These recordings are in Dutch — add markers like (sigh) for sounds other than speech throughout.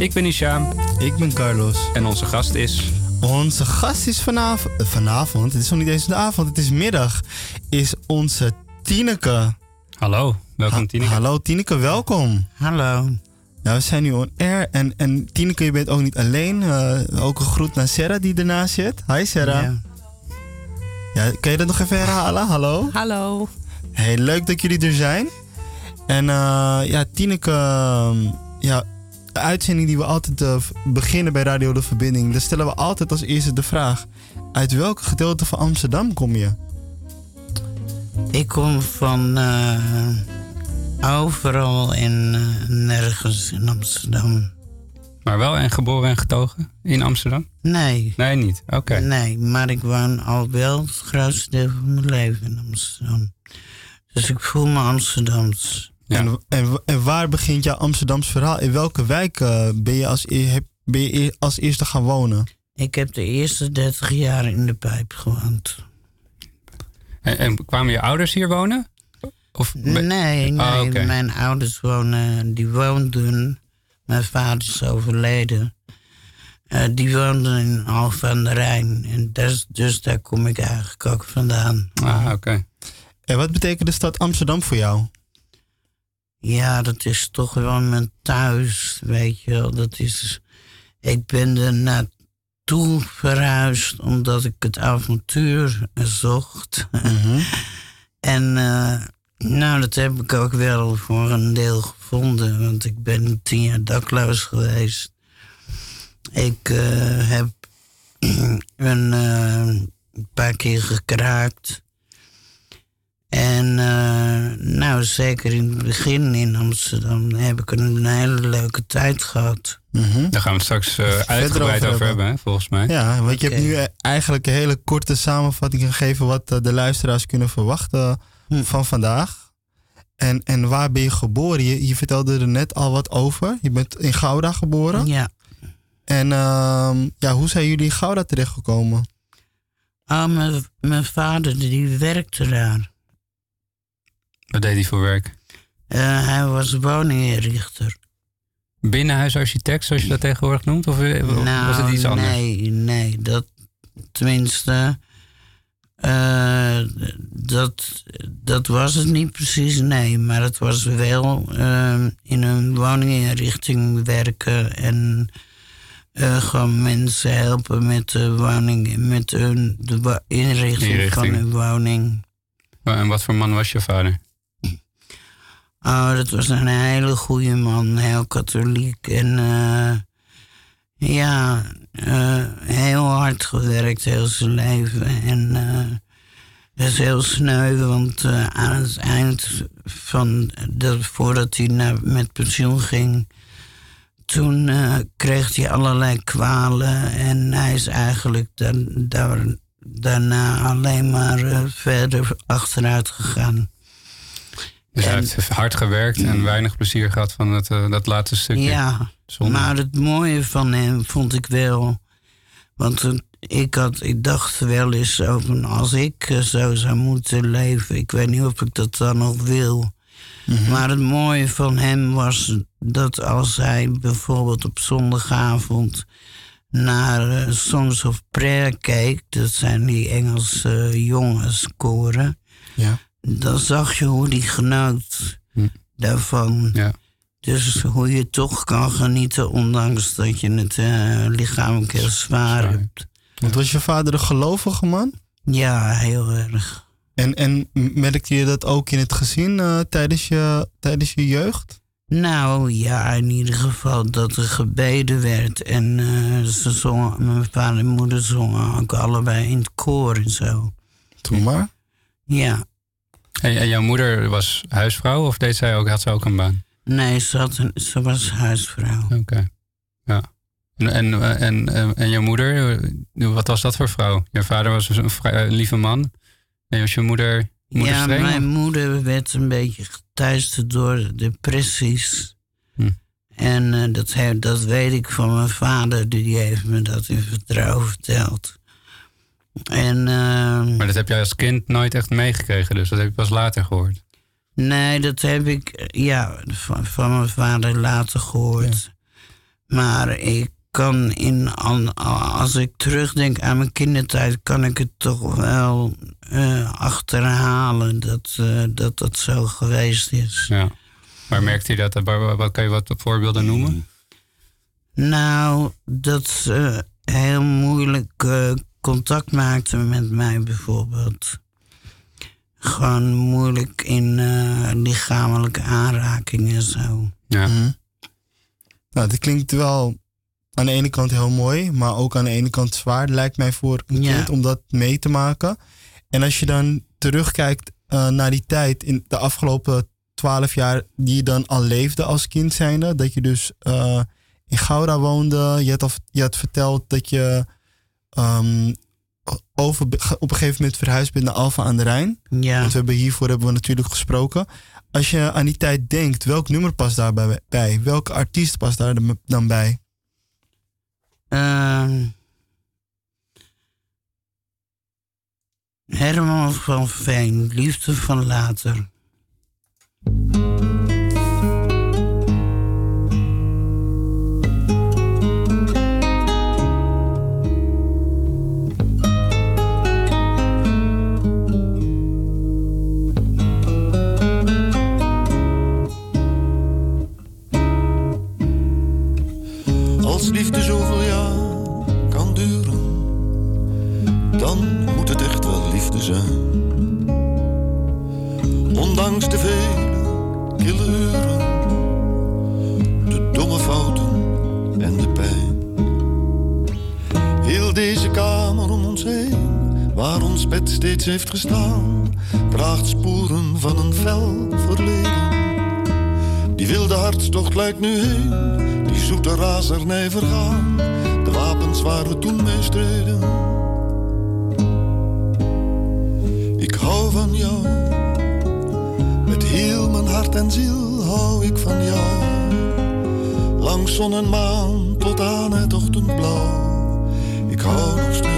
Ik ben Isham Ik ben Carlos. en onze gast is Onze gast is vanavond, eh, vanavond, het is nog niet eens de avond, het is middag, is onze Tineke. Hallo, welkom Tineke. Hallo Tineke, welkom. Hallo. Ja, we zijn nu on air en, en Tineke, je bent ook niet alleen. Eh, ook een groet naar Sarah die ernaast zit. Hi Sarah. Ja. Ja. kan je dat nog even herhalen? Hallo. Hallo. Hey, leuk dat jullie er zijn. En eh, ja, Tineke, ehm, ja, uitzending die we altijd eh, beginnen bij Radio De Verbinding, daar stellen we altijd als eerste de vraag: uit welk gedeelte van Amsterdam kom je? Ik kom van eh, overal en eh, nergens in Amsterdam. Maar wel en geboren en getogen in Amsterdam? Nee. Nee, niet. Oké. Nee, maar ik woon al wel het grootste deel van mijn leven in Amsterdam. Dus ik voel me Amsterdams. Ja. En, en, en waar begint jouw Amsterdams verhaal? In welke wijk eh, ben, je als, heb- ben je als eerste gaan wonen? Ik heb de eerste 30 jaar in de pijp gewoond. En, en kwamen je ouders hier wonen? Of Nee, nee. Ah, oké. Mijn ouders wonen, die woonden. Mijn vader is overleden. Eh, die woonden in Alphen aan de Rijn. En dus, dus daar kom ik eigenlijk ook vandaan. Ah, oké. En wat betekent de stad Amsterdam voor jou? Ja, dat is toch wel mijn thuis, weet je wel. Dat is, ik ben er naartoe verhuisd omdat ik het avontuur zocht. (laughs) en eh, nou, dat heb ik ook wel voor een deel gevonden. Want ik ben tien jaar dakloos geweest. Ik eh, heb (clears throat) een eh, paar keer gekraakt. En eh, nou, zeker in het begin in Amsterdam heb ik een hele leuke tijd gehad. Mhm. Daar gaan we het straks eh, uitgebreid over over, hebben. hebben, hè, volgens mij. Ja, want je hebt nu eh, eigenlijk een hele korte samenvatting gegeven wat de luisteraars kunnen verwachten Hm. van vandaag. En, en waar ben je geboren? Je, je vertelde er net al wat over. Je bent in Gouda geboren. Ja. En ehm, ja, hoe zijn jullie in Gouda terechtgekomen? Ah, mijn, mijn vader die werkte daar. Wat deed hij voor werk? Eh, hij was woninginrichter. Binnenhuisarchitect, zoals je dat tegenwoordig noemt? Of eh, was het iets anders? Nou, Nee, nee, dat tenminste. eh, dat, dat was het niet precies, nee. Maar het was wel eh, in een woninginrichting werken en gewoon mensen helpen met de woning, met hun, de inrichting, Inrichting. van hun woning. En wat voor man was je vader? Oh, dat was een hele goede man, heel katholiek. En eh, ja, eh, heel hard gewerkt heel zijn leven. En eh dat is heel sneu, want eh, aan het eind van, de, voordat hij met pensioen ging... toen eh, kreeg hij allerlei kwalen en hij is eigenlijk daar, daar, daarna alleen maar eh, verder achteruit gegaan. Dus hij heeft hard gewerkt en weinig plezier gehad van het, eh, dat laatste stukje. Ja, Zonde. maar het mooie van hem vond ik wel. Want ik, had, ik dacht wel eens over als ik eh, zo zou moeten leven. Ik weet niet of ik dat dan nog wil. Maar het mooie van hem was dat als hij bijvoorbeeld op zondagavond naar eh, Songs of Prayer keek, dat zijn die Engelse eh, jongenskoren, Ja. Dan zag je hoe die genoot Hm. daarvan. Ja. Dus hoe je toch kan genieten, ondanks dat je het eh, lichamelijk heel zwaar Zwaar. hebt. Want was je vader een gelovige man? Ja, heel erg. En, en merkte je dat ook in het gezin eh, tijdens, je, tijdens je jeugd? Nou ja, in ieder geval dat er gebeden werd. En eh, ze zongen, mijn vader en moeder zongen ook allebei in het koor en zo. Toen maar. Ja, En, en jouw moeder was huisvrouw of deed zij ook, had ze ook een baan? nee, ze, had een, ze was huisvrouw. Oké. Ja. En, en, en, eh, en je moeder, eh, wat was dat voor vrouw? Je vader was dus een, vrij, een lieve man. En was je moeder, moeder ja, streng? mijn moeder werd een beetje geteisterd door depressies. Hm. En eh, dat, dat weet ik van mijn vader, die heeft me dat in vertrouwen verteld. En ehm, Maar dat heb jij als kind nooit echt meegekregen, dus dat heb je pas later gehoord. nee, dat heb ik eh, ja, van, van mijn vader later gehoord. Maar ik kan in, als ik terugdenk aan mijn kindertijd, kan ik het toch wel eh, achterhalen dat, eh, dat dat zo geweest is. Ja. Waar merkte je dat? Wat kan je wat voorbeelden noemen? Nou, dat ze heel moeilijk contact maakte met mij bijvoorbeeld. Gewoon moeilijk in eh, lichamelijke aanrakingen en zo. Ja. Mhm. Nou, dat klinkt wel aan de ene kant heel mooi, maar ook aan de ene kant zwaar, lijkt mij voor een Ja. kind om dat mee te maken. En als je dan terugkijkt eh, naar die tijd in de afgelopen twaalf jaar die je dan al leefde als kind zijnde, dat je dus eh, in Gouda woonde, je had, al, je had verteld dat je ehm, over, op een gegeven moment verhuisd bent naar Alphen aan de Rijn. Ja. Want we hebben hiervoor hebben we natuurlijk gesproken. Als je aan die tijd denkt, welk nummer past daarbij bij? Welke artiest past daar dan bij? Ehm, Herman van Veen, Liefde van Later. Liefde zoveel jaar kan duren, dan moet het echt wel liefde zijn. Ondanks de vele kille uren, de domme fouten en de pijn. Heel deze kamer om ons heen, waar ons bed steeds heeft gestaan, draagt sporen van een fel verleden. Die wilde hartstocht lijkt nu heen, die zoete razernij vergaan. De wapens waar we toen mee streden. Ik hou van jou, met heel mijn hart en ziel hou ik van jou. Langs zon en maan tot aan het ochtendblauw. Ik hou nog steeds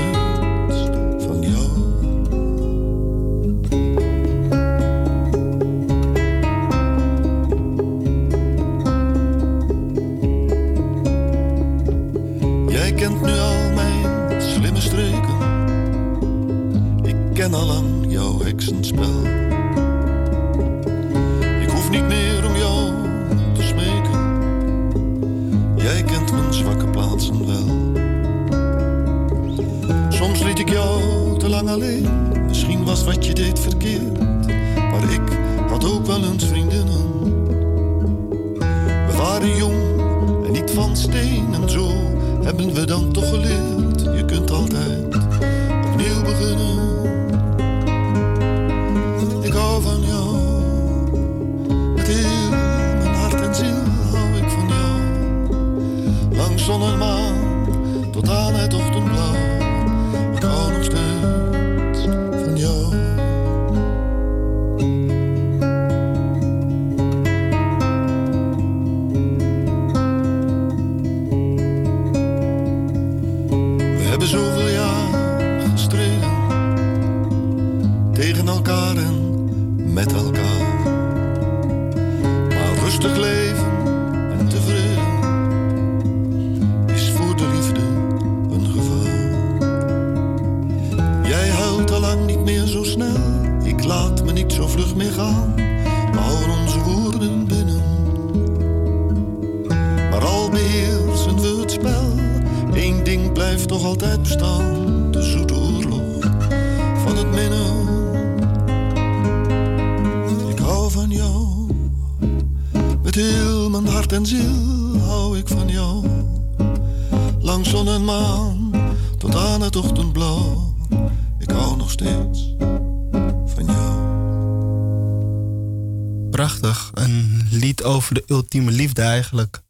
liefde eigenlijk.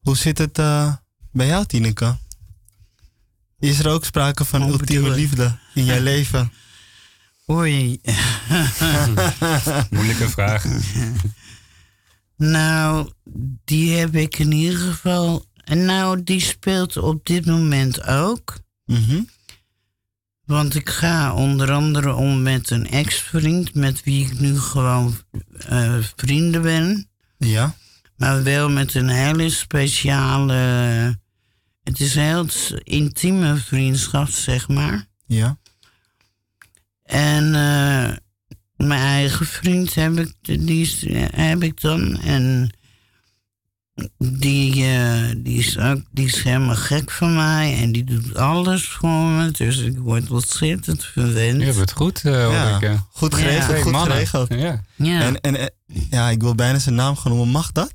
Hoe zit het eh, Bij jou, Tineke? Is er ook sprake van Hoe ultieme liefde in jouw (laughs) leven? Oei. (laughs) Moeilijke vraag. Nou, die heb ik in ieder geval. En nou, die speelt op dit moment ook. Mhm. Want ik ga onder andere om met een ex-vriend, met wie ik nu gewoon eh, vrienden ben. Ja. Maar wel met een hele speciale. Het is een heel intieme vriendschap, zeg maar. Ja. En eh, mijn eigen vriend heb ik, die is, heb ik dan. En die, eh, die, is ook, die is helemaal gek van mij. En die doet alles voor me. Dus ik word ontzettend verwend. Je hebt het goed, eh, hoor Ja. ik. Goed geregeld, goed mannen. geregeld. Ja. Ja, En, en, ja, ik wil bijna zijn naam gaan noemen. Mag dat?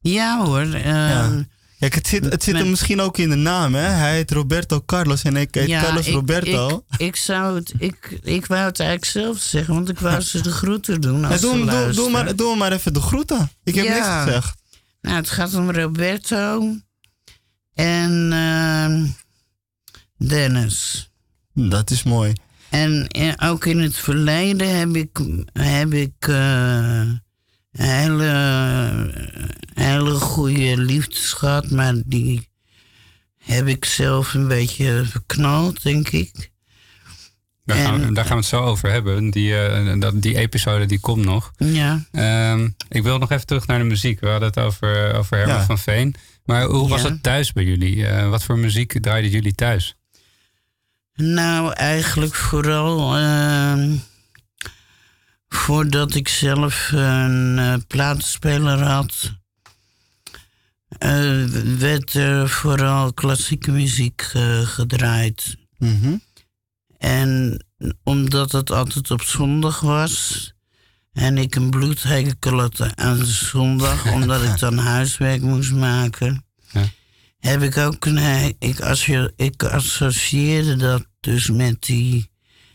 Ja hoor. eh, Ja. Kijk, het zit, het zit hem misschien ook in de naam, hè? Hij heet Roberto Carlos en ik heet ja, Carlos ik- Roberto. Ik, ik, zou het, ik, ik wou het eigenlijk zelf zeggen, want ik wou ze de groeten doen. Ja, Als doe, ze doe, doe, maar, doe maar even de groeten. Ik heb Ja. niks gezegd. Nou, het gaat om Roberto en ehm, Dennis. Dat is mooi. En eh, ook in het verleden heb ik, heb ik eh, hele, hele goede liefdes gehad, maar die heb ik zelf een beetje verknald, denk ik. Daar, gaan we, En- daar gaan we het zo over hebben. Die, eh, dat, die episode die komt nog. Ja. Ehm, ik wil nog even terug naar de muziek. We hadden het over, over Herman Ja. van Veen. Maar hoe was Ja. het thuis bij jullie? Eh, wat voor muziek draaiden jullie thuis? Nou, eigenlijk vooral ehm, voordat ik zelf een eh, platenspeler had, eh, werd er vooral klassieke muziek eh, gedraaid. Mhm. En omdat het altijd op zondag was en ik een bloedhekel had aan de zondag, (laughs) omdat ik dan huiswerk moest maken, Ja. heb ik ook een. ik associeerde dat dus met die,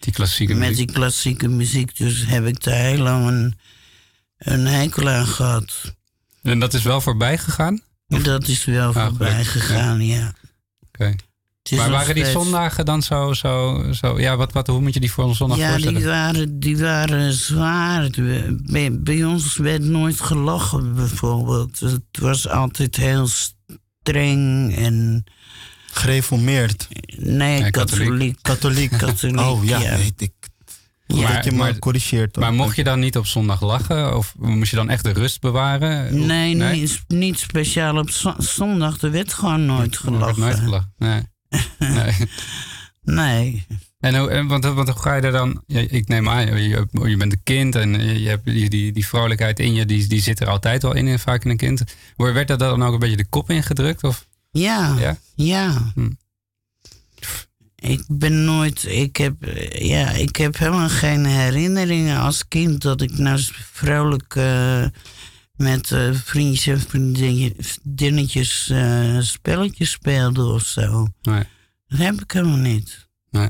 Die klassieke met muziek. die klassieke muziek. Dus heb ik daar heel lang een, een hekel aan gehad. En dat is wel voorbij gegaan? Dat is wel Ah, voorbij ja. gegaan, ja. Oké. Maar waren die zondagen dan zo... zo, zo ja, wat, wat, hoe moet je die voor een zondag Ja, voorstellen? die waren, die waren zwaar. Bij, bij ons werd nooit gelachen, bijvoorbeeld. Het was altijd heel streng en... Gereformeerd. Nee, katholiek. katholiek. Katholiek. (laughs) Katholiek, oh ja, ja. weet ik. Ja. dat je maar- corrigeert. Maar mocht je dan niet op zondag lachen? Of moest je dan echt de rust bewaren? Nee, Niet, niet speciaal op zo- zondag. Er werd gewoon nooit Er gelachen. nooit gelachen. Nee. nee. (laughs) Nee. En, hoe, en want, want hoe ga je er dan... ja, ik neem aan, je, je bent een kind en je hebt die, die, die vrolijkheid in je, die, die zit er altijd wel in, vaak in een kind. Werd dat dan ook een beetje de kop ingedrukt? Of, Ja. ja? Ja. Hm. Ik ben nooit, ik heb, ja, ik heb helemaal geen herinneringen als kind dat ik nou vrolijk eh, met eh, vriendjes en vriendinnetjes eh, spelletjes speelde of zo. Nee. Dat heb ik helemaal niet. Nee.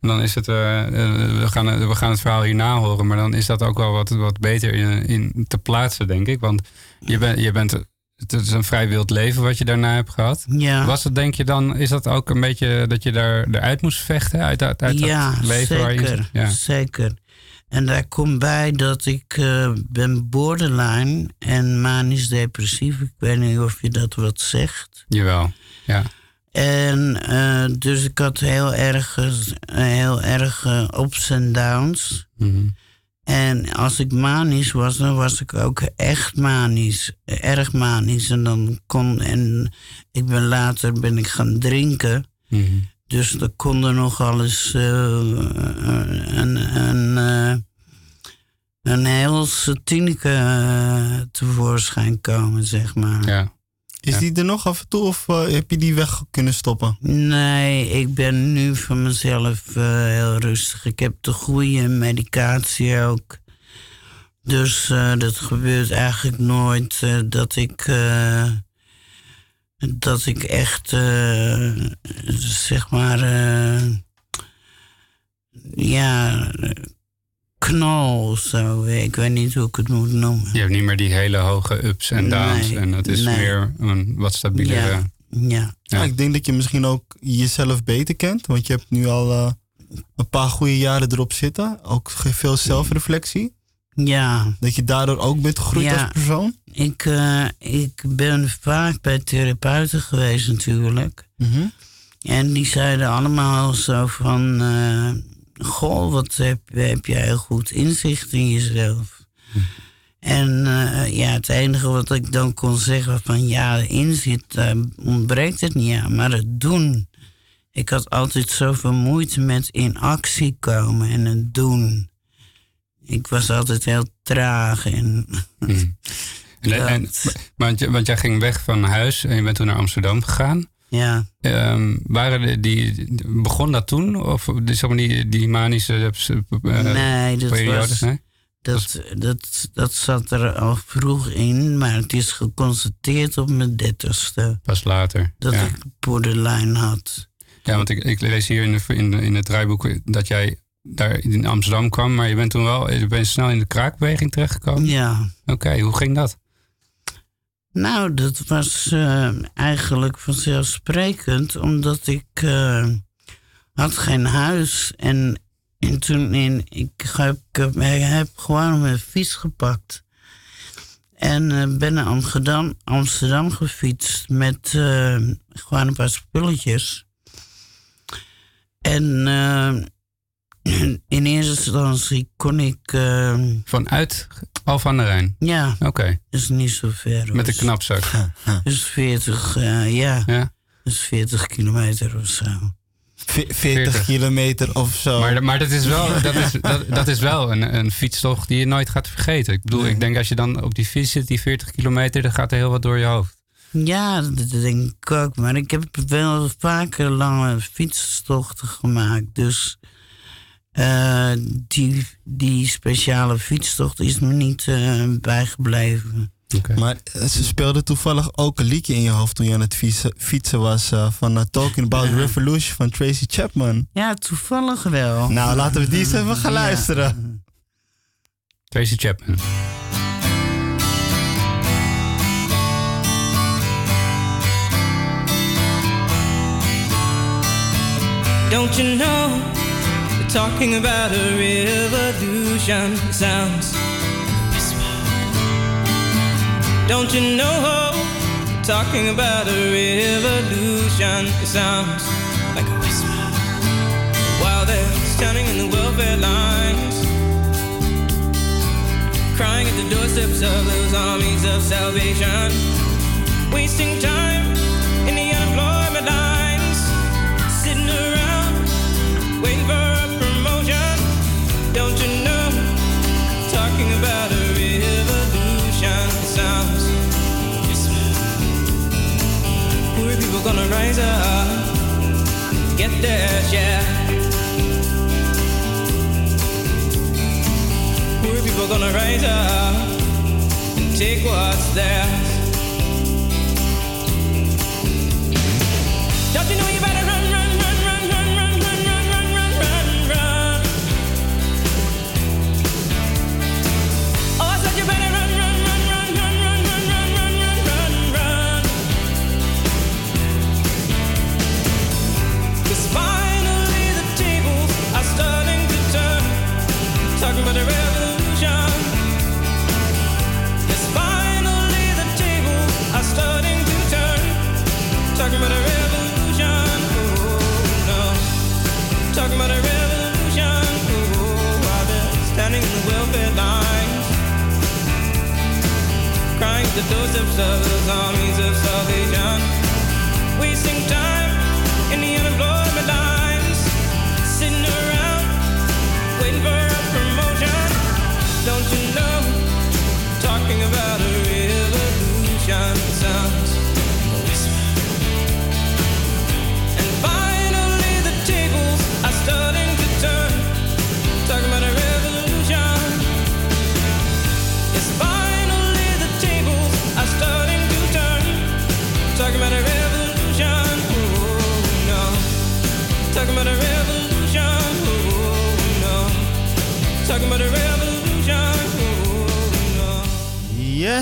En dan is het, we, gaan, we gaan het verhaal hierna horen, maar dan is dat ook wel wat, wat beter in, in te plaatsen, denk ik. Want je, bent je bent, het is een vrij wild leven wat je daarna hebt gehad. Ja, Was het, denk je dan, is dat ook een beetje dat je daar eruit moest vechten uit, uit, uit ja dat leven waar je? Ja. zeker. En daar komt bij dat ik eh, ben borderline en manisch depressief. Ik weet niet of je dat wat zegt. Jawel. Ja. En eh, dus ik had heel erg, eh, heel erg ups en downs. Mhm. En als ik manisch was, dan was ik ook echt manisch. Erg manisch. En dan kon. En ik ben later ben ik gaan drinken. Mhm. Dus er kon er nog alles eh, een, een, eh, een heel satineke eh, tevoorschijn komen, zeg maar. ja. Is Ja. die er nog af en toe of eh, heb je die weg kunnen stoppen? Nee, ik ben nu van mezelf eh, heel rustig. Ik heb de goede medicatie ook. Dus eh, dat gebeurt eigenlijk nooit dat ik. dat ik echt. zeg maar. eh, ja. Knal of zo. Ik weet niet hoe ik het moet noemen. Je hebt niet meer die hele hoge ups en downs. Nee, en het is nee. meer een wat stabielere... Ja. Ja. Ja, ik denk dat je misschien ook jezelf beter kent. Want je hebt nu al eh, een paar goede jaren erop zitten. Ook veel zelfreflectie. Ja. Dat je daardoor ook bent gegroeid Ja. als persoon. Ik, eh, ik ben vaak bij therapeuten geweest natuurlijk. Mhm. En die zeiden allemaal zo van... eh, goh, wat heb, heb jij goed inzicht in jezelf. En eh, ja, het enige wat ik dan kon zeggen van... ja, inzicht eh, ontbreekt het niet aan, maar het doen. Ik had altijd zoveel moeite met in actie komen en het doen. Ik was altijd heel traag en... (laughs) En, want, want jij ging weg van huis en je bent toen naar Amsterdam gegaan. Ja. Ehm, waren die, begon dat toen? Of die, zeg maar die, die manische eh, nee, dat periodes? was, Nee? Dat, dat, dat zat er al vroeg in, maar het is geconstateerd op mijn dertigste. Pas later. Dat ja. ik borderline had. Ja, want ik, ik lees hier in, de, in, in het draaiboek dat jij daar in Amsterdam kwam, maar je bent toen wel je bent snel in de kraakbeweging terechtgekomen. Ja. Oké, hoe ging dat? Nou, dat was eh, eigenlijk vanzelfsprekend, omdat ik eh, had geen huis. En, en toen in, ik heb, ik ik heb gewoon mijn fiets gepakt. En eh, ben naar Amsterdam, Amsterdam gefietst met eh, gewoon een paar spulletjes. En eh, (clears throat) in eerste instantie kon ik... eh, Vanuit Alphen aan de Rijn? ja, Oké. is niet zo ver. Met de hoor. knapzak? Dus 40, eh, ja. Ja. Dus 40 kilometer of zo. Ve- 40, kilometer of zo. Maar, maar dat is wel, dat is, dat, (laughs) dat is wel een, een fietstocht die je nooit gaat vergeten. Ik bedoel, ik denk als je dan op die fiets zit, die 40 kilometer, dan gaat er heel wat door je hoofd. Ja, dat, dat denk ik ook. Maar ik heb wel vaker lange fietstochten gemaakt. Dus eh, die, die speciale fietstocht is me niet eh, bijgebleven. Maar eh, ze speelde toevallig ook een liedje in je hoofd toen je aan het fietsen, fietsen was. eh, van Talking About Revolution van Tracy Chapman. Ja, toevallig wel. Nou, laten we die eens even gaan Ja. luisteren. Tracy Chapman. Don't you know talking about a revolution sounds. Don't you know talking about a revolution sounds like a whisper. While they're standing in the welfare lines, crying at the doorsteps of those armies of salvation, wasting time in the unemployment lines, sitting around waiting for gonna rise up, get their yeah. Poor people gonna rise up and take what's theirs. The doorsteps of those armies of salvation.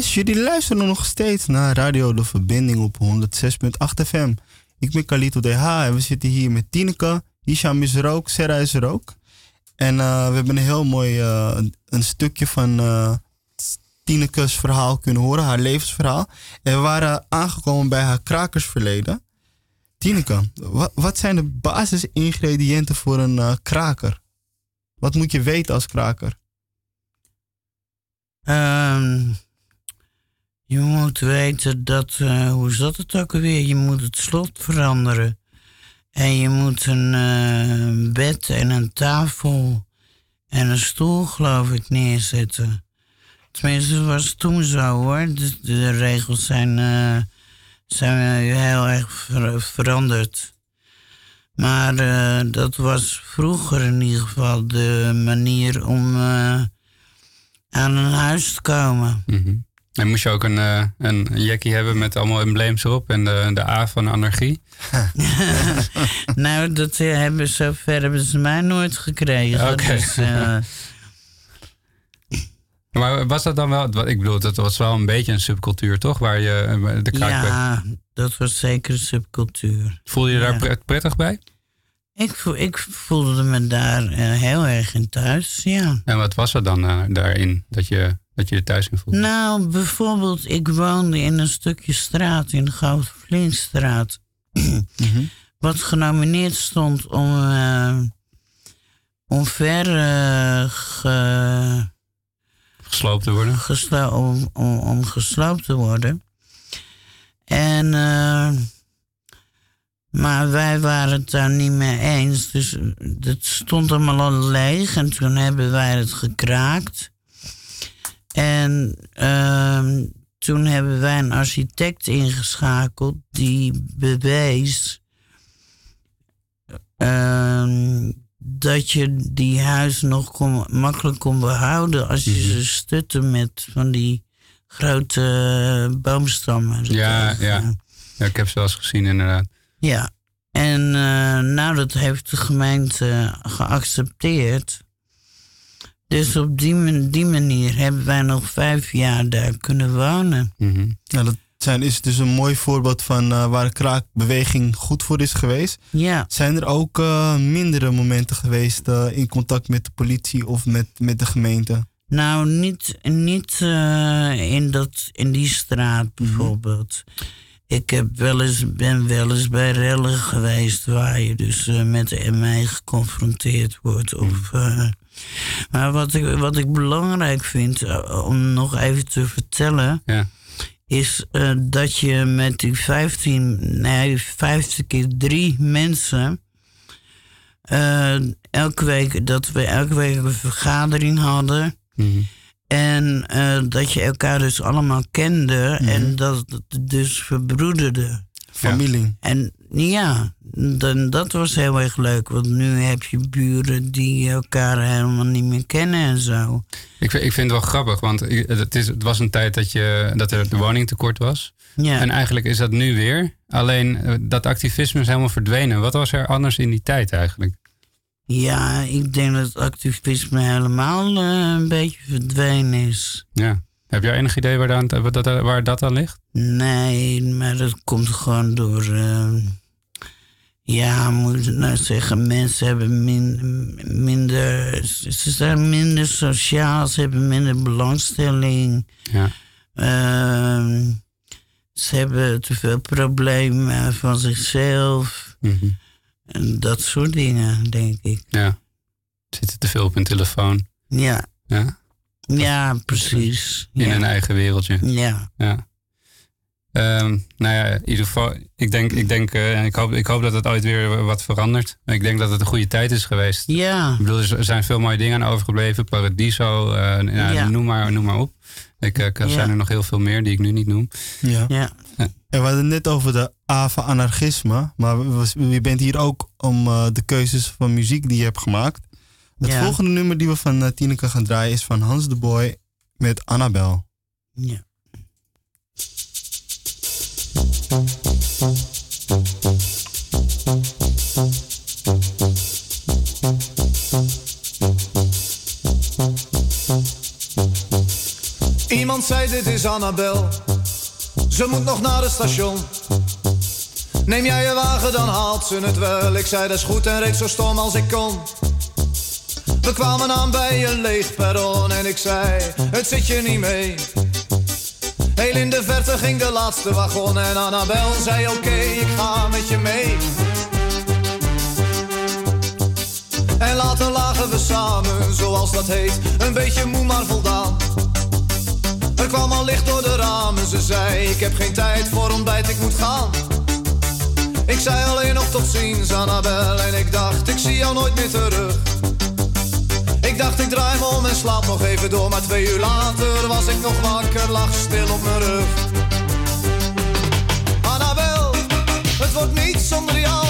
Jullie luisteren nog steeds naar Radio De Verbinding op 106.8 FM. Ik ben Kalito DH en we zitten hier met Tineke. Hisham is er ook, Sarah is er ook. En eh, we hebben een heel mooi eh, een stukje van uh, Tineke's verhaal kunnen horen, haar levensverhaal. En we waren aangekomen bij haar krakersverleden. Tineke, wat, wat zijn de basisingrediënten voor een kraker? Wat moet je weten als kraker? Um, je moet weten dat, uh, hoe zat het ook alweer? Je moet het slot veranderen. En je moet een uh, bed en een tafel en een stoel, geloof ik, neerzetten. Tenminste, was het toen zo hoor. De, regels zijn, uh, zijn heel erg ver, veranderd. Maar dat was vroeger in ieder geval de manier om aan een huis te komen. Mm. En moest je ook een, uh, een jackie hebben met allemaal embleems erop en de, de A van anarchie? (laughs) nou, dat uh, hebben ze, ver hebben ze mij nooit gekregen. Oké. Dus, uh... (laughs) maar was dat dan wel, ik bedoel, dat was wel een beetje een subcultuur, toch? Waar je de kraak Ja, dat was zeker een subcultuur. Voelde je ja. daar prettig bij? Ik, ik voelde me daar heel erg in thuis, ja. En wat was er dan daarin dat je dat je er thuis in voelde? Nou, bijvoorbeeld, ik woonde in een stukje straat, in de Gouden. Mhm. Wat genomineerd stond om, uh, uh, ge, gesloopt te worden. Geslo om, om, om gesloopt te worden. En, uh, maar wij waren het daar niet mee eens. Dus het stond allemaal al leeg. En toen hebben wij het gekraakt. En uh, toen hebben wij een architect ingeschakeld die bewees uh, dat je die huizen nog kon, makkelijk kon behouden als je ze stutte met van die grote boomstammen. Ja, ja. ja, ik heb ze wel eens gezien inderdaad. Ja, en uh, nou dat heeft de gemeente geaccepteerd. Dus op die, die, manier hebben wij nog vijf jaar daar kunnen wonen. Mm -hmm. ja, dat zijn, is dus een mooi voorbeeld van uh, waar de kraakbeweging goed voor is geweest. Ja. Zijn er ook uh, mindere momenten geweest uh, in contact met de politie of met, met de gemeente? Nou, niet, niet in, dat, in die straat bijvoorbeeld. Mm -hmm. Ik heb wel eens, ben wel eens bij rellen geweest waar je dus met de MI geconfronteerd wordt. Of, maar wat ik, wat ik belangrijk vind uh, om nog even te vertellen, ja. is uh, dat je met die 15, nee, 50 keer drie mensen, uh, elke week, dat we elke week een vergadering hadden. Mm -hmm. En dat je elkaar dus allemaal kende Mhm. mm -hmm. en dat het dus verbroederde. Familie. Ja. En ja, dan, dat was heel erg leuk. Want nu heb je buren die elkaar helemaal niet meer kennen en zo. Ik, ik vind het wel grappig, want het, is, het was een tijd dat, je, dat er woningtekort was. Ja. En eigenlijk is dat nu weer. Alleen dat activisme is helemaal verdwenen. Wat was er anders in die tijd eigenlijk? Ja, ik denk dat activisme helemaal uh, een beetje verdwenen is. Ja. Heb jij enig idee waar, dan, waar, dat, waar dat aan ligt? Nee, maar dat komt gewoon door. Uh, ja, moet ik nou zeggen, mensen hebben min, minder. Ze zijn minder sociaal, ze hebben minder belangstelling. Ja. Uh, ze hebben te veel problemen van zichzelf. Mm -hmm. En dat soort dingen, denk ik. Ja. Zitten te veel op hun telefoon. Ja. Ja. Ja, precies. In ja. een eigen wereldje. Ja. ja. Um, nou ja, in ieder geval, ik denk, ik denk, uh, ik hoop, ik hoop dat het ooit weer wat verandert. Ik denk dat het een goede tijd is geweest. Ja. Ik bedoel, er zijn veel mooie dingen aan overgebleven. Paradiso, uh, nou, ja. noem, maar, noem maar op. Ik, uh, er zijn er nog heel veel meer die ik nu niet noem. Ja. ja. En we hadden het net over de A van anarchisme. Maar je bent hier ook om uh, de keuzes van muziek die je hebt gemaakt. Het ja. volgende nummer die we van uh, Tineke gaan draaien is van Hans de Boy met Annabel. Ja. Iemand zei dit is Annabel. Ze moet nog naar het station. Neem jij je wagen, dan haalt ze het wel. Ik zei dat is goed en reed zo stom als ik kon. We kwamen aan bij een leeg perron en ik zei, het zit je niet mee. Heel in de verte ging de laatste wagon en Annabel zei oké, ik ga met je mee. En later lagen we samen, zoals dat heet, een beetje moe maar voldaan. Er kwam al licht door de ramen, ze zei ik heb geen tijd voor ontbijt, ik moet gaan. Ik zei alleen nog tot ziens, Annabel, en ik dacht ik zie jou nooit meer terug. Dacht ik draai me om en slaap nog even door, maar twee uur later was ik nog wakker, lag stil op mijn rug. Annabel, het wordt niet zonder jou,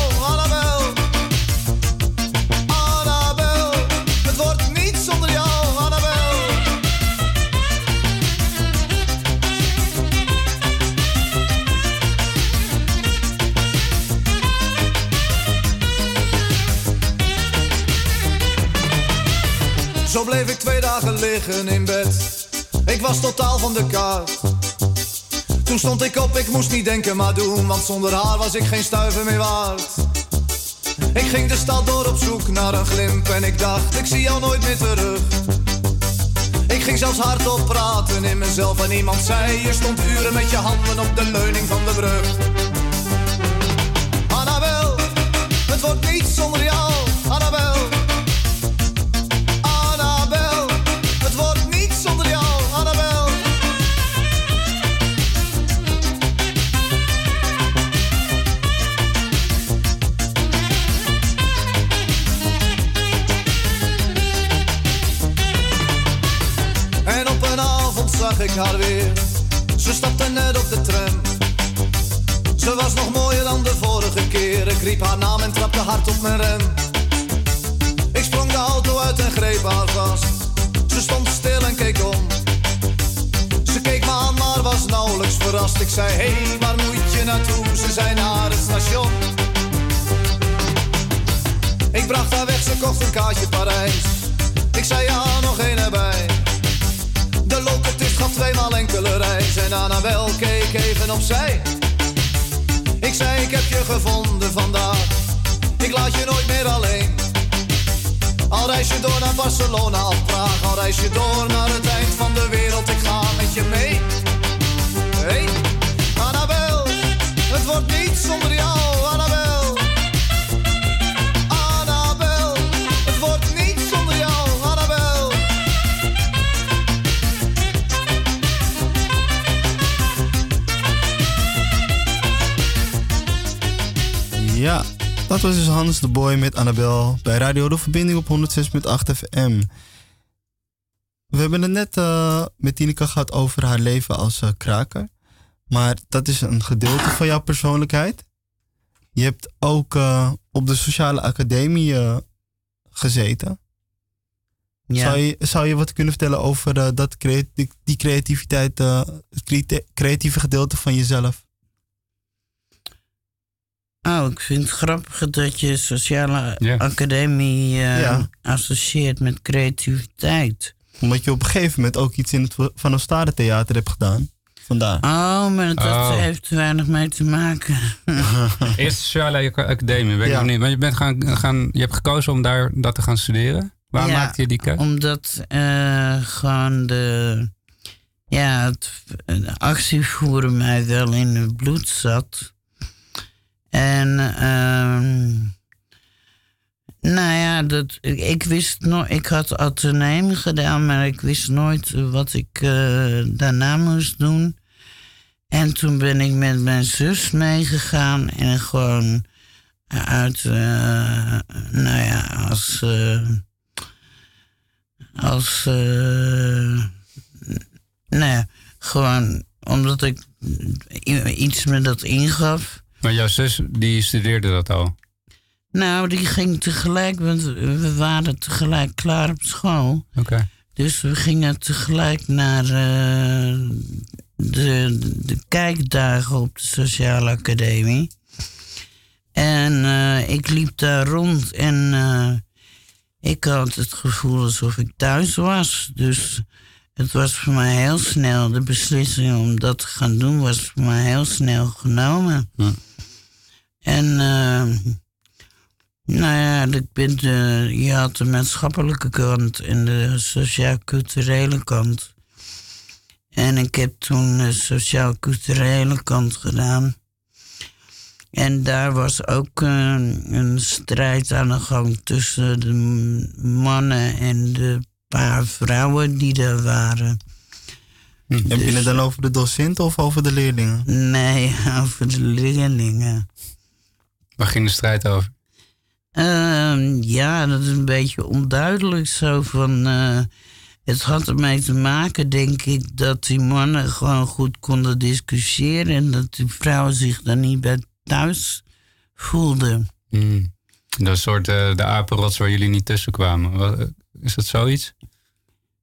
dagen liggen in bed. Ik was totaal van de kaart. Toen stond ik op, ik moest niet denken maar doen, want zonder haar was ik geen stuiver meer waard. Ik ging de stad door op zoek naar een glimp en ik dacht, ik zie jou nooit meer terug. Ik ging zelfs hardop praten in mezelf en iemand zei, je stond uren met je handen op de leuning van de brug. Annabel, het wordt niet zonder jou, Ze stapte net op de tram. Ze was nog mooier dan de vorige keer. Ik riep haar naam en trapte hard op mijn rem. Ik sprong de auto uit en greep haar vast. Ze stond stil en keek om. Ze keek me aan, maar was nauwelijks verrast. Ik zei, hé, hey, waar moet je naartoe? Ze zei naar het station. Ik bracht haar weg, ze kocht een kaartje Parijs. Ik zei, ja, nog één erbij. Tweemaal enkele reis. En Annabel keek even opzij. Ik zei, ik heb je gevonden vandaag. Ik laat je nooit meer alleen. Al reis je door naar Barcelona of Praag, al reis je door naar het eind van de wereld, ik ga met je mee. Hey, Annabel, het wordt niet zonder jou, dat was dus Hans de Boy met Annabel bij Radio De Verbinding op 106.8 FM. We hebben het net eh, met Tineke gehad over haar leven als eh, kraker. Maar dat is een gedeelte van jouw persoonlijkheid. Je hebt ook eh, op de sociale academie gezeten. Ja. Zou, je, zou je wat kunnen vertellen over dat die, creativiteit, het crea- creatieve gedeelte van jezelf? Oh, ik vind het grappig dat je sociale Ja. academie eh, Ja. associeert met creativiteit. Omdat je op een gegeven moment ook iets in het Van Ostade Theater hebt gedaan. Vandaar. Oh, maar dat Oh. heeft er weinig mee te maken. (laughs) Eerst sociale academie, weet Ja. ik niet. Maar je, bent gaan, gaan, je hebt gekozen om daar dat te gaan studeren. Waarom Ja, maakte je die keuze? Omdat eh, gewoon de, ja, het de actievoeren mij wel in het bloed zat. En ehm, nou ja, dat, ik, wist nog, ik had ateneem gedaan, maar ik wist nooit wat ik eh, daarna moest doen. En toen ben ik met mijn zus meegegaan en gewoon uit, eh, nou ja, als, eh, als, eh, nou ja, gewoon omdat ik iets me dat ingaf. Maar jouw zus, die studeerde dat al. Nou, die ging tegelijk, want we waren tegelijk klaar op school. Oké. Dus we gingen tegelijk naar eh, de, de kijkdagen op de Sociale Academie. En eh, ik liep daar rond en eh, ik had het gevoel alsof ik thuis was. Dus het was voor mij heel snel. De beslissing om dat te gaan doen was voor mij heel snel genomen. Hm. En eh, nou ja, ik ben de, je had de maatschappelijke kant en de sociaal-culturele kant. En ik heb toen de sociaal-culturele kant gedaan. En daar was ook eh, een strijd aan de gang tussen de mannen en de paar vrouwen die daar waren. Heb je het dan over de docenten of over de leerlingen? Nee, (laughs) over de leerlingen. Waar ging de strijd over? Ehm, ja, dat is een beetje onduidelijk zo van. eh, het had ermee te maken, denk ik, dat die mannen gewoon goed konden discussiëren en dat die vrouwen zich daar niet bij thuis voelden. Hmm. Dat soort eh, de apenrots waar jullie niet tussen kwamen. Is dat zoiets?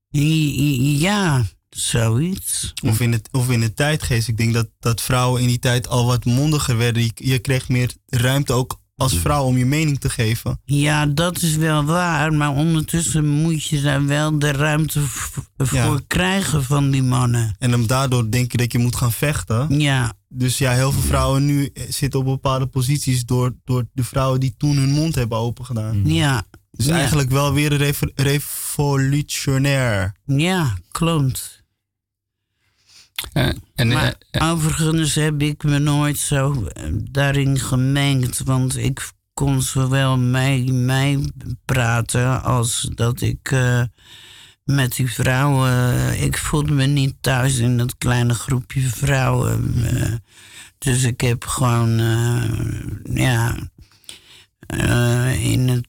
Ja, zoiets. Of in, het, of in de tijdgeest. Ik denk dat, dat vrouwen in die tijd al wat mondiger werden. Je, je kreeg meer ruimte ook als vrouw om je mening te geven. Ja, dat is wel waar, maar ondertussen moet je daar wel de ruimte voor Ja. krijgen van die mannen. En dan daardoor denk je dat je moet gaan vechten. Ja, Dus ja, heel veel vrouwen nu eh, zitten op bepaalde posities door, door de vrouwen die toen hun mond hebben opengedaan. ja. Dus ja. eigenlijk wel weer revolutionair. Ja, klopt. Eh, en, Maar eh, eh, overigens heb ik me nooit zo daarin gemengd. Want ik kon zowel mee, mee praten als dat ik met die vrouwen... ik voelde me niet thuis in dat kleine groepje vrouwen. dus ik heb gewoon, ja... in het,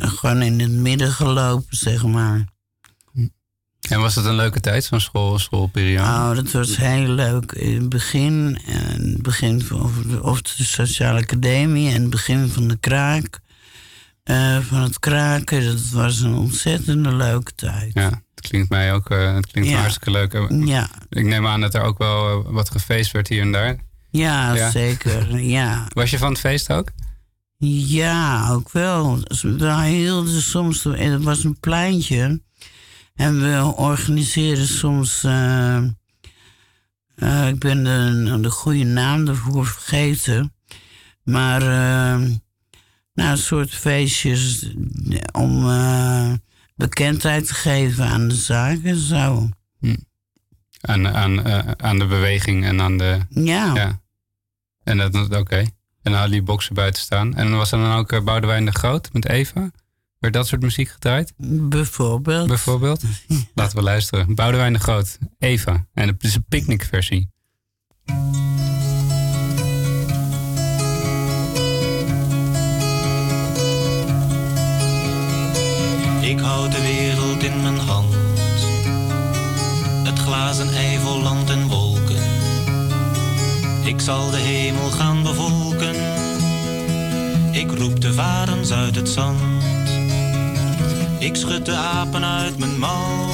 gewoon in het midden gelopen, zeg maar. En was het een leuke tijd, zo'n school, schoolperiode? Nou, dat was heel leuk. In het begin, het begin van of de, of de sociale academie en het begin van de kraak. eh, van het kraken, dat was een ontzettende leuke tijd. Ja, het klinkt mij ook eh, het klinkt Ja. hartstikke leuk. Ja, Ik neem aan dat er ook wel eh, wat gefeest werd hier en daar. ja, Ja. zeker. Ja. (laughs) Was je van het feest ook? ja, ook wel. We hielden soms, er was een pleintje. En we organiseerden soms, eh, eh, ik ben de, de goede naam ervoor vergeten. Maar eh, nou, een soort feestjes om bekendheid te geven aan de zaken en zo. Aan, aan, eh, aan de beweging en aan de... Ja, Ja. En dat, oké. En dan hadden die boksen buiten staan. En was er dan ook Boudewijn de Groot met Eva? Werd dat soort muziek gedraaid, bijvoorbeeld. bijvoorbeeld? (laughs) Laten we luisteren. Boudewijn de Groot, Eva. En het is een picknickversie. Ik houd de wereld in mijn hand. Het glazen ei vol land en wolken. Ik zal de hemel gaan bevolken. Ik roep de varens uit het zand. Ik schud de apen uit mijn mouw.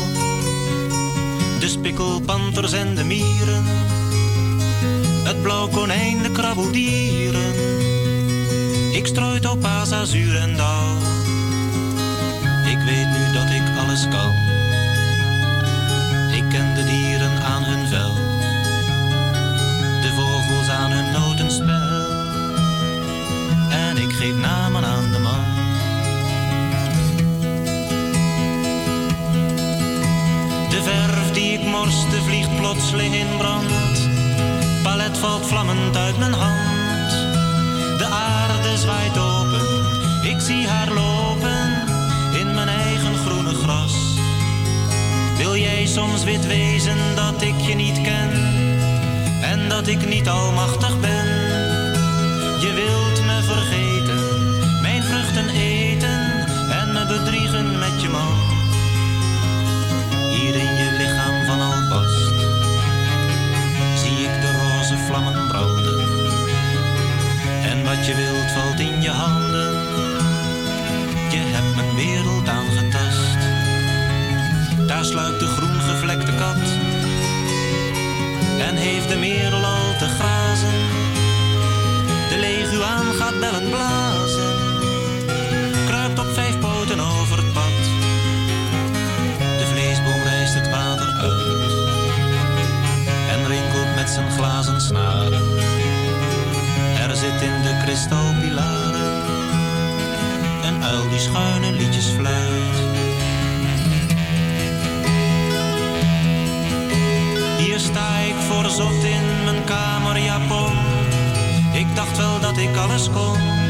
De spikkelpanters en de mieren. Het blauw konijn, de krabbeldieren. Ik strooi topaas, azuur en dauw. Ik weet nu dat ik alles kan. Ik ken de dieren aan hun vel, de vogels aan hun notenspel. En ik geef namen aan de man. De verf die ik morste vliegt plotseling in brand. Palet valt vlammend uit mijn hand. De aarde zwaait open, ik zie haar lopen in mijn eigen groene gras. Wil jij soms wit wezen dat ik je niet ken en dat ik niet almachtig ben? Je wilt me vergeten, mijn vruchten eten en me bedriegen Je wilt valt in je handen. Je hebt mijn wereld aangetast. Daar sluipt de groen gevlekte kat. En heeft de merel al te grazen. De leguaan gaat bellen blazen. Kruipt op vijf poten over het pad. De vleesboom reist het water uit. En rinkelt met zijn glazen snaren zit in de kristalpilaren. Een uil die schuine liedjes fluit. Hier sta ik voor in mijn kamerjapon. Ik dacht wel dat ik alles kon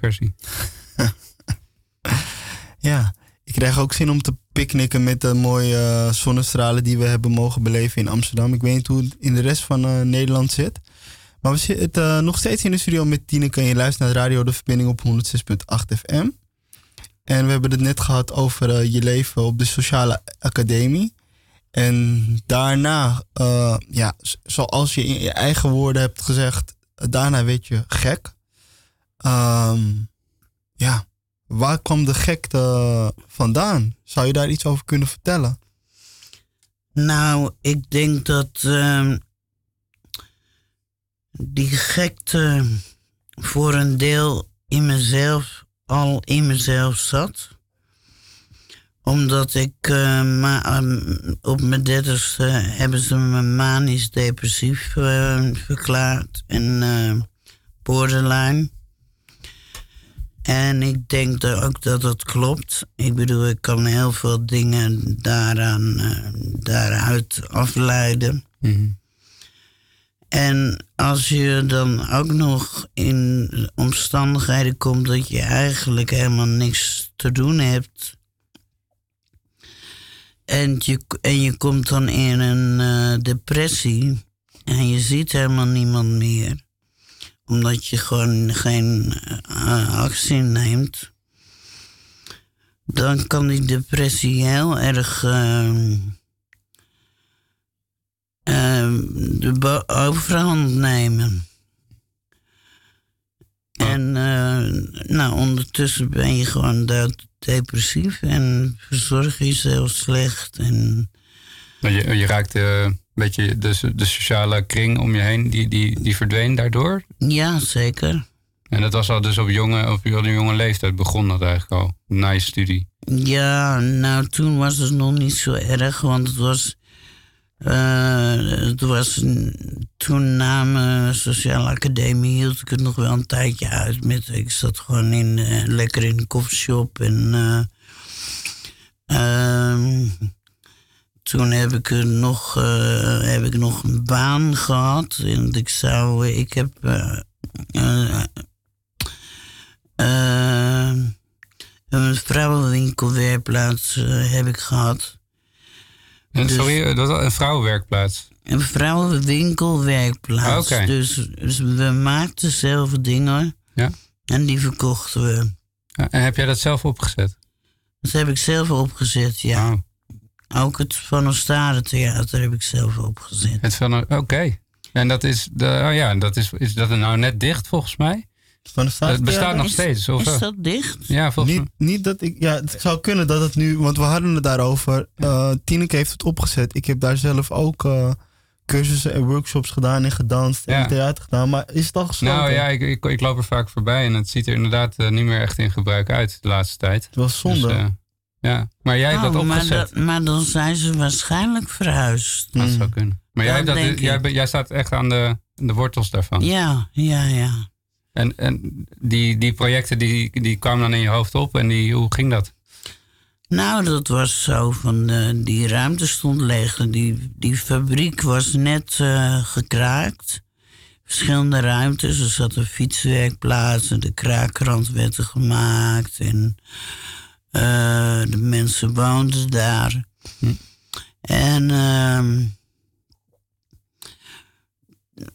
picknickversie. (laughs) Ja, ik krijg ook zin om te picknicken met de mooie eh, zonnestralen die we hebben mogen beleven in Amsterdam. Ik weet niet hoe het in de rest van eh, Nederland zit. Maar we zitten eh, nog steeds in de studio met Tineke en je luistert naar Radio De Verbinding op 106.8 FM. En we hebben het net gehad over je leven op de sociale academie. En daarna, ja, zoals je in je eigen woorden hebt gezegd, daarna werd je gek. Ehm, ja, waar kwam de gekte vandaan? Zou je daar iets over kunnen vertellen? Nou, ik denk dat ehm, die gekte voor een deel in mezelf al in mezelf zat. Omdat ik ehm, op mijn dertigste hebben ze me manisch depressief verklaard en borderline. En ik denk dat ook dat dat klopt. Ik bedoel, ik kan heel veel dingen daaraan, eh, daaruit afleiden. En als je dan ook nog in omstandigheden komt dat je eigenlijk helemaal niks te doen hebt. En je, en je komt dan in een eh, depressie en je ziet helemaal niemand meer omdat je gewoon geen eh, actie neemt, dan kan die depressie heel erg ehm, de overhand nemen. En eh, nou, ondertussen ben je gewoon dood depressief en verzorg je jezelf slecht. En Je, je raakt eh, beetje de, de sociale kring om je heen, die, die, die verdween daardoor. ja, zeker. En dat was al dus op jonge, op een jonge leeftijd begon dat eigenlijk al, na je studie. Ja, nou toen was het nog niet zo erg, want het was. eh, het was toen na mijn sociale academie hield ik het nog wel een tijdje uit. Met, ik zat gewoon in, eh, lekker in de koffieshop en. eh, ehm, toen heb ik, nog, eh, heb ik nog een baan gehad. En ik zou. Ik heb. eh, eh, een vrouwenwinkelwerkplaats heb ik gehad. En, Dus- sorry, dat was een vrouwenwerkplaats. Een vrouwenwinkelwerkplaats. Oké. Dus, dus we maakten zelf dingen. Ja. En die verkochten we. Ja, En heb jij dat zelf opgezet? Dat heb ik zelf opgezet, ja. Oh, Ook het Van Ostade Theater heb ik zelf opgezet. het van Oké. En dat is, de, oh ja, dat is, is dat nou net dicht volgens mij? Van de Het bestaat nog Is- steeds. Of, Is dat dicht? Ja, volgens Niet, niet dat ik. Ja, het zou kunnen dat het nu. Want we hadden het daarover. Eh Tineke heeft het opgezet. Ik heb daar zelf ook eh, cursussen en workshops gedaan en gedanst Ja. en theater gedaan. Maar is het al gesloten? Nou ja, ik, ik, ik loop er vaak voorbij en het ziet er inderdaad eh, niet meer echt in gebruik uit de laatste tijd. Het was zonde. Dus, ja, maar jij hebt Oh, dat maar, opgezet. maar dan zijn ze waarschijnlijk verhuisd. Dat zou kunnen. Maar jij, dat, jij, jij staat echt aan de, de wortels daarvan. Ja, ja, ja. En, en die, die projecten die, die kwamen dan in je hoofd op en die, hoe ging dat? Nou, dat was zo van eh, die ruimte stond leeg. Die, die fabriek was net eh, gekraakt. Verschillende ruimtes. Er zat een fietswerkplaats en de kraakkrant werd er gemaakt. En eh, de mensen woonden daar. En ehm,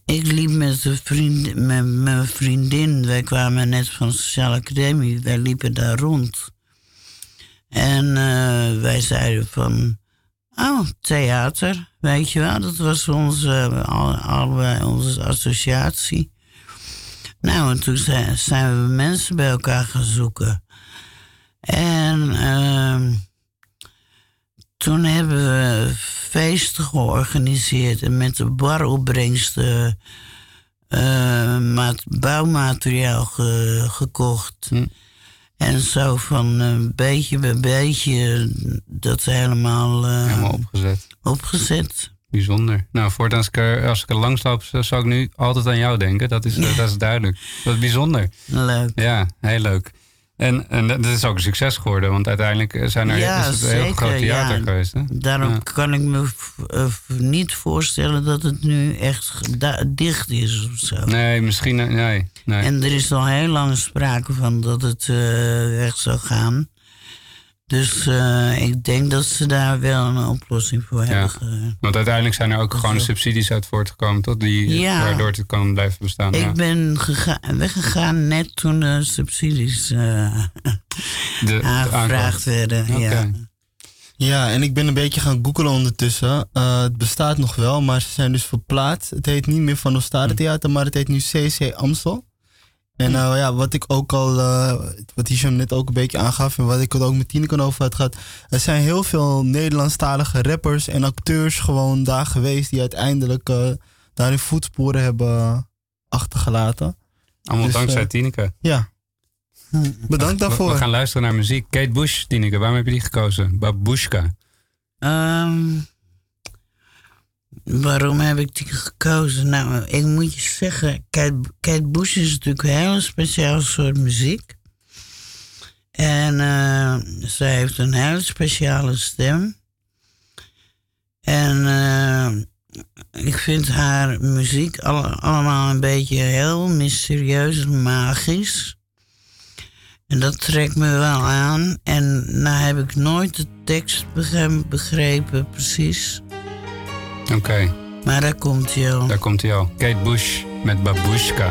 ik liep met, een vriend, met mijn vriendin. Wij kwamen net van de sociale academie. Wij liepen daar rond. En eh, wij zeiden van, Oh, theater, weet je wel. Dat was onze, al, allebei onze associatie. Nou, en toen zijn, zijn we mensen bij elkaar gaan zoeken. En ehm, toen hebben we feesten georganiseerd en met de baropbrengsten maat- bouwmateriaal ge- gekocht. Hm. En zo van eh, beetje bij beetje dat helemaal, eh, Helemaal opgezet. opgezet. Bijzonder. Nou, voortaan als ik er, als ik er langs loop, zo- zou ik nu altijd aan jou denken. Dat is, eh, dat is duidelijk. Dat is bijzonder. Leuk. Ja, heel leuk. En, en dat is ook een succes geworden, want uiteindelijk eh, zijn er, Ja, is het een heel groot theater ja. geweest. Hè? Daarom Ja. kan ik me eh, niet voorstellen dat het nu echt dicht is of zo. Nee, misschien. eh, Nee, nee. En er is al heel lang sprake van dat het eh, weg zou gaan. Dus eh, ik denk dat ze daar wel een oplossing voor hebben. Want uiteindelijk zijn er ook gewoon subsidies uit voortgekomen, tot die, Ja. waardoor het kan blijven bestaan. ja. Ik ben gega- weggegaan net toen de subsidies eh, (laughs) De- aangevraagd werden. Ja. Ja, en ik ben een beetje gaan googlen ondertussen. Eh, het bestaat nog wel, maar ze zijn dus verplaatst. Het heet niet meer Van Ostade Theater, maar het heet nu CC Amstel. En nou ja, wat ik ook al, eh, wat Hisham net ook een beetje aangaf en wat ik het ook met Tineke over had gehad. Er zijn heel veel Nederlandstalige rappers en acteurs gewoon daar geweest die uiteindelijk eh, daar hun voetsporen hebben achtergelaten. Allemaal Dus, dankzij Tineke. Ja. (laughs) Bedankt We- daarvoor. We, gaan luisteren naar muziek. Kate Bush, Tineke, waarom heb je die gekozen? Babushka. Ehm, waarom heb ik die gekozen? Nou, ik moet je zeggen, Kate, Bush is natuurlijk een hele speciaal soort muziek. En eh, zij heeft een hele speciale stem. En eh, ik vind haar muziek alle- allemaal een beetje heel mysterieus magisch. En dat trekt me wel aan. En nou heb ik nooit de tekst begre- begrepen, precies. Oké, Maar daar komt hij al. daar komt hij al. Kate Bush met Babushka.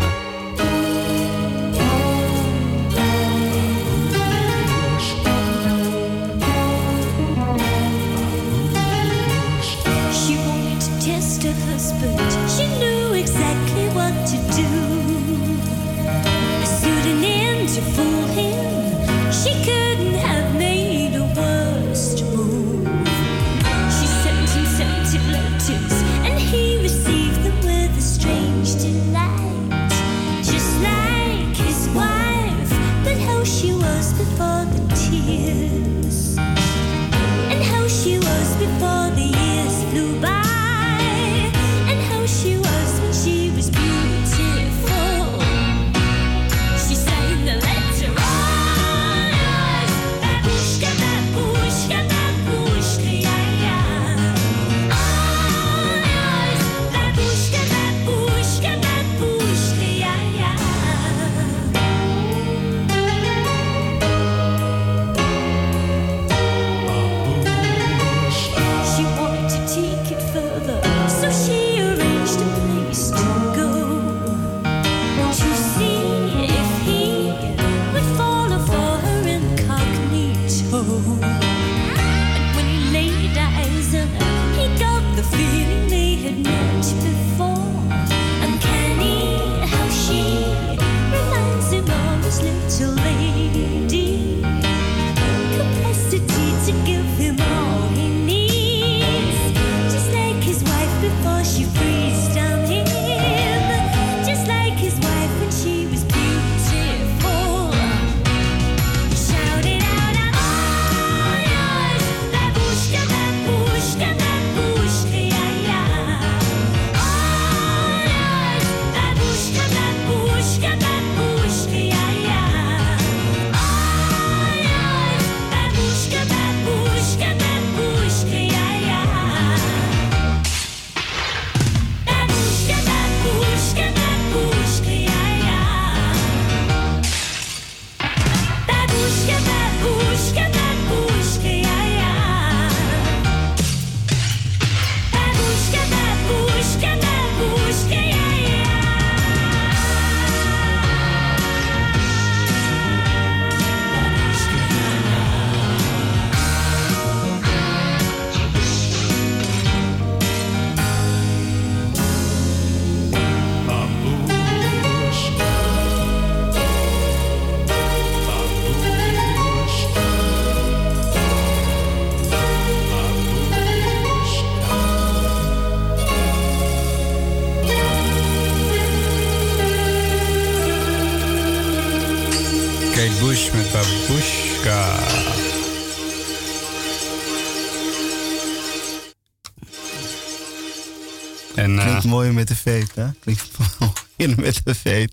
Met de veet, hè? Klinkt (laughs) mooi met de veet.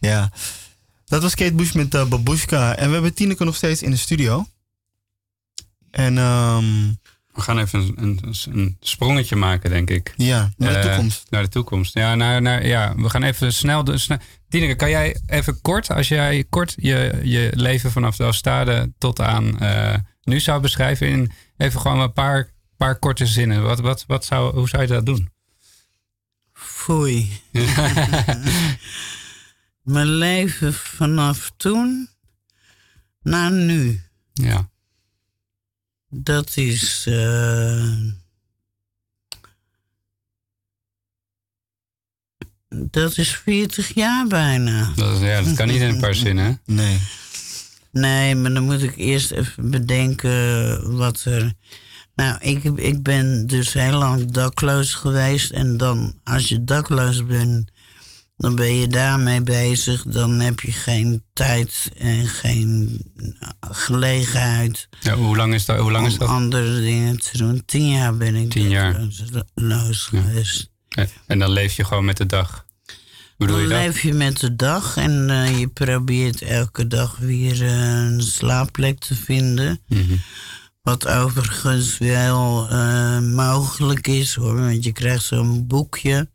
Ja. Dat was Kate Bush met uh, Babushka. En we hebben Tineke nog steeds in de studio. En ehm, we gaan even een, een, een sprongetje maken, denk ik. ja, naar de Eh, toekomst. Naar de toekomst. Ja, naar, naar, ja we gaan even snel. De, snel. Tineke, kan jij even kort, als jij kort je, je leven vanaf de Oostade tot aan eh, nu zou beschrijven, in even gewoon een paar, paar korte zinnen. Wat, wat, wat zou, hoe zou je dat doen? Foei. (laughs) Mijn leven vanaf toen naar nu. Ja. Dat is. eh, dat is 40 jaar bijna. Dat, is- ja, dat kan niet in een paar zinnen. hè? Nee. Nee, maar dan moet ik eerst even bedenken wat er. Nou, ik, ik ben dus heel lang dakloos geweest. En dan, als je dakloos bent, dan ben je daarmee bezig. Dan heb je geen tijd en geen gelegenheid Ja, hoe lang is dat? Hoe lang is om dat? andere dingen te doen. Tien jaar ben ik Tien jaar. dakloos geweest. En dan leef je gewoon met de dag. Hoe Dan je dat? leef je met de dag en eh, je probeert elke dag weer eh, een slaapplek te vinden. Mhm. Wat overigens wel eh, mogelijk is hoor, want je krijgt zo'n boekje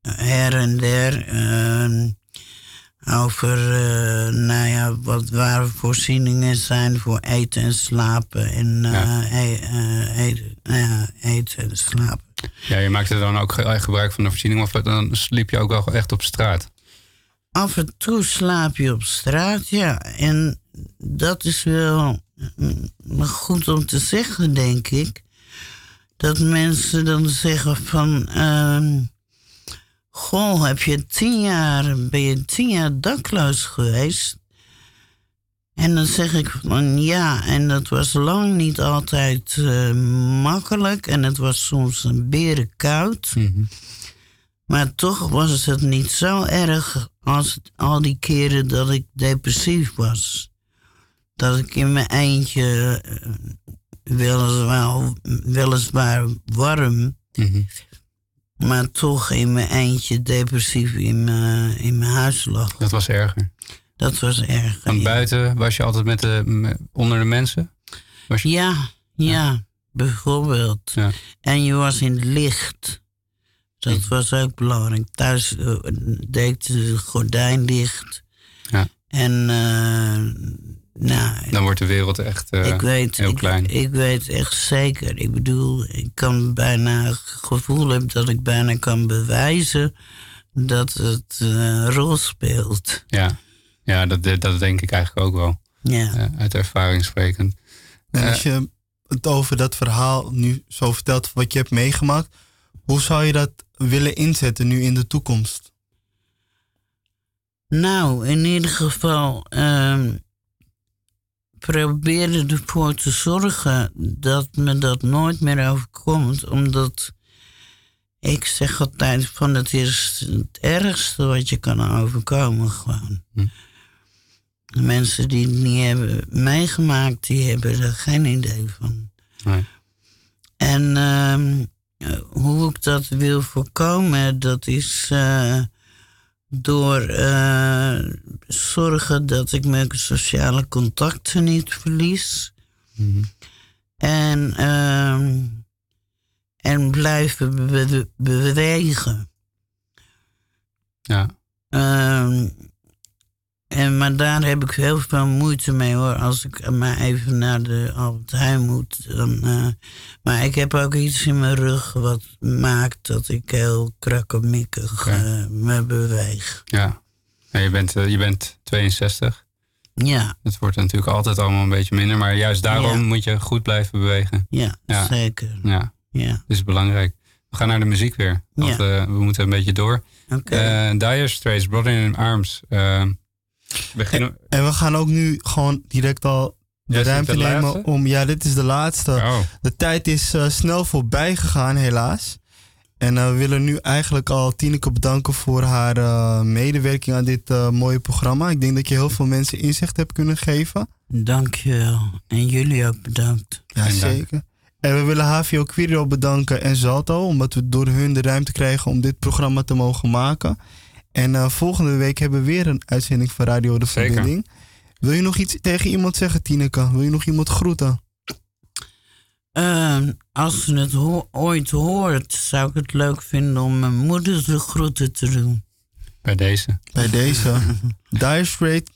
eh, her en der eh, over eh, nou ja, wat waar voorzieningen zijn voor eten en slapen. En Ja. e- eten, nou ja, eten en slapen. Ja, je maakte dan ook ge- gebruik van de voorziening, of dan sliep je ook wel echt op straat. Af en toe slaap je op straat, ja. En dat is wel mm, goed om te zeggen, denk ik. Dat mensen dan zeggen van... ehm, goh, heb je tien jaar, ben je tien jaar dakloos geweest? En dan zeg ik van ja, en dat was lang niet altijd eh, makkelijk. En het was soms een berenkoud. Maar toch was het niet zo erg als het- al die keren dat ik depressief was. Dat ik in mijn eentje, eh, weliswaar, weliswaar warm, maar toch in mijn eentje depressief in mijn, in mijn huis lag. Dat was erger. Dat was erg. Van buiten was je altijd met de, onder de mensen? Was je, Ja, ja, bijvoorbeeld. Ja. En je was in het licht. Dat was ook belangrijk. Thuis eh, deed de gordijn dicht. Ja. En eh, nou, Dan wordt de wereld echt eh, ik, weet, heel ik, klein. ik weet echt zeker. Ik bedoel, ik kan bijna het gevoel hebben dat ik bijna kan bewijzen dat het eh, een rol speelt. Ja, ja dat, dat denk ik eigenlijk ook wel. Ja. Eh, uit ervaring sprekend. En Eh, als je het over dat verhaal nu zo vertelt, wat je hebt meegemaakt, hoe zou je dat willen inzetten nu in de toekomst? Nou, in ieder geval ehm probeer ervoor te zorgen dat me dat nooit meer overkomt. Omdat ik zeg altijd van het is het ergste wat je kan overkomen gewoon. De mensen die het niet hebben meegemaakt, die hebben er geen idee van. Nee. En ehm, eh, hoe ik dat wil voorkomen, dat is eh, door eh, zorgen dat ik mijn sociale contacten niet verlies. En, ehm, en blijven be- be- bewegen. Ja. Ehm, en, maar daar heb ik heel veel moeite mee hoor. Als ik maar even naar de Albert Heijn moet. Dan, eh, maar ik heb ook iets in mijn rug wat maakt dat ik heel krakkemikkig eh, me beweeg. Ja. Je, bent, eh, je bent 62. Ja, Het wordt natuurlijk altijd allemaal een beetje minder. Maar juist daarom Ja. moet je goed blijven bewegen. ja, Ja. zeker. Ja, Ja, dat is belangrijk. We gaan naar de muziek weer. Want we moeten een beetje door. oké. Eh Dire Straits, Brother in Arms. Beginnen... En we gaan ook nu gewoon direct al de Ja, ruimte de nemen laatste? om. Ja, dit is de laatste. Oh, De tijd is eh, snel voorbij gegaan, helaas. En eh, we willen nu eigenlijk al Tineke bedanken voor haar eh, medewerking aan dit eh, mooie programma. Ik denk dat je heel veel mensen inzicht hebt kunnen geven. Dank je wel. En jullie ook bedankt. Ja, zeker. En we willen HVO Quiro bedanken en Zalto, omdat we door hun de ruimte krijgen om dit programma te mogen maken. En eh, volgende week hebben we weer een uitzending van Radio De Zeker. Verbinding. Wil je nog iets tegen iemand zeggen, Tineke? Wil je nog iemand groeten? Ehm, als ze het ho- ooit hoort, zou ik het leuk vinden om mijn moeder de groeten te doen. Bij deze. Bij deze. (laughs) Dire Straits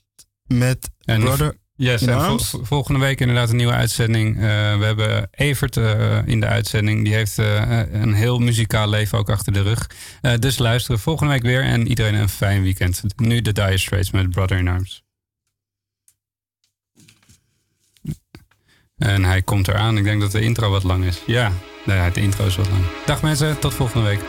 met En Brother Yes, en vol- volgende week inderdaad een nieuwe uitzending. Eh, we hebben Evert eh, in de uitzending. Die heeft eh, een heel muzikaal leven ook achter de rug. Dus luisteren volgende week weer. En iedereen een fijn weekend. Nu de Dire Straits met Brother in Arms. En hij komt eraan. Ik denk dat de intro wat lang is. Ja, nee, de intro is wat lang. Dag mensen, tot volgende week.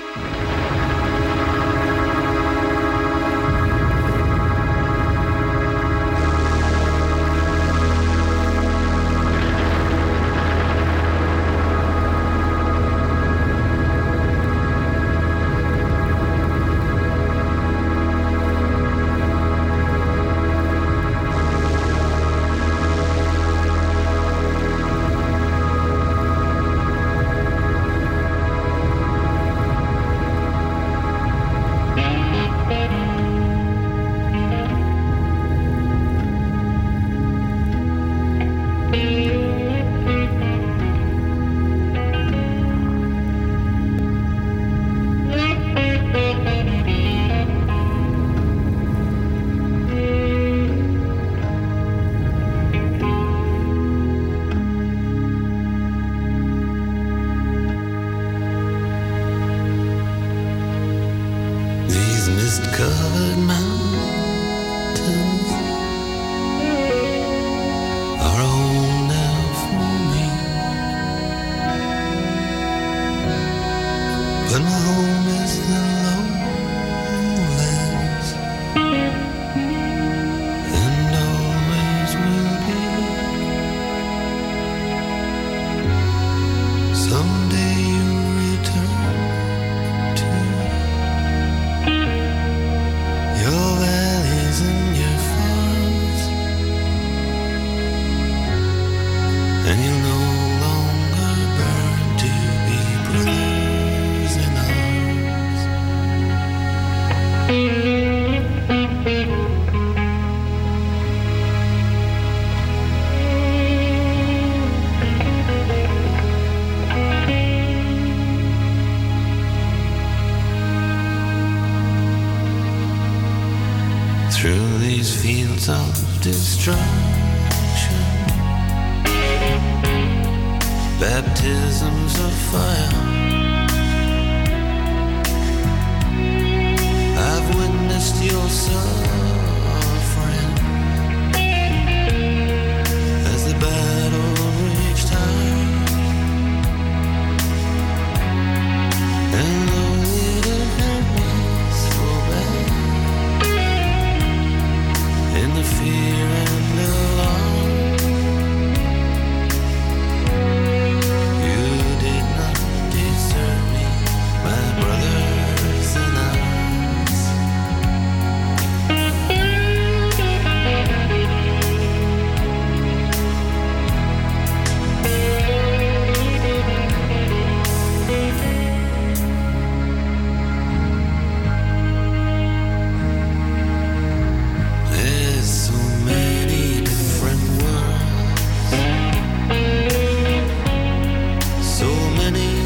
Some many